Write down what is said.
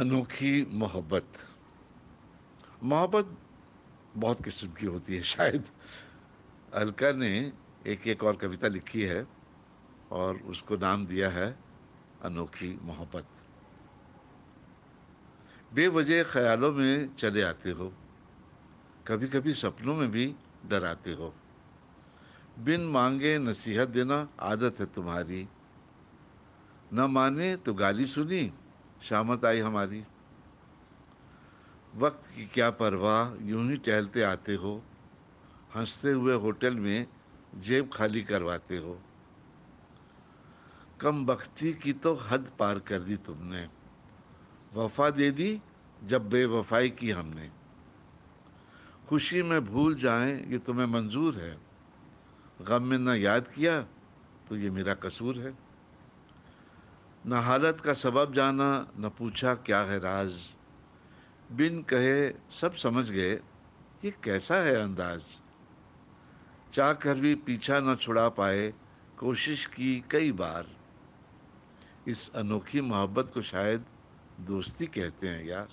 अनोखी मोहब्बत। मोहब्बत बहुत किस्म की होती है, शायद। अलका ने एक एक और कविता लिखी है और उसको नाम दिया है अनोखी मोहब्बत। बेवजह ख्यालों में चले आते हो कभी कभी सपनों में भी डराते हो। बिन मांगे नसीहत देना आदत है तुम्हारी। न माने तो गाली सुनी शामत आई हमारी। वक्त की क्या परवाह, यूँ ही टहलते आते हो। हँसते हुए होटल में जेब खाली करवाते हो। कम बख्ती की तो हद पार कर दी तुमने। वफा दे दी जब बेवफाई की हमने। खुशी में भूल जाएँ, ये तुम्हें मंजूर है। गम में न याद किया तो ये मेरा कसूर है। न हालत का सबब जाना, न पूछा क्या है राज। बिन कहे सब समझ गए, ये कैसा है अंदाज? चाह कर भी पीछा न छुड़ा पाए, कोशिश की कई बार। इस अनोखी मोहब्बत को शायद दोस्ती कहते हैं यार।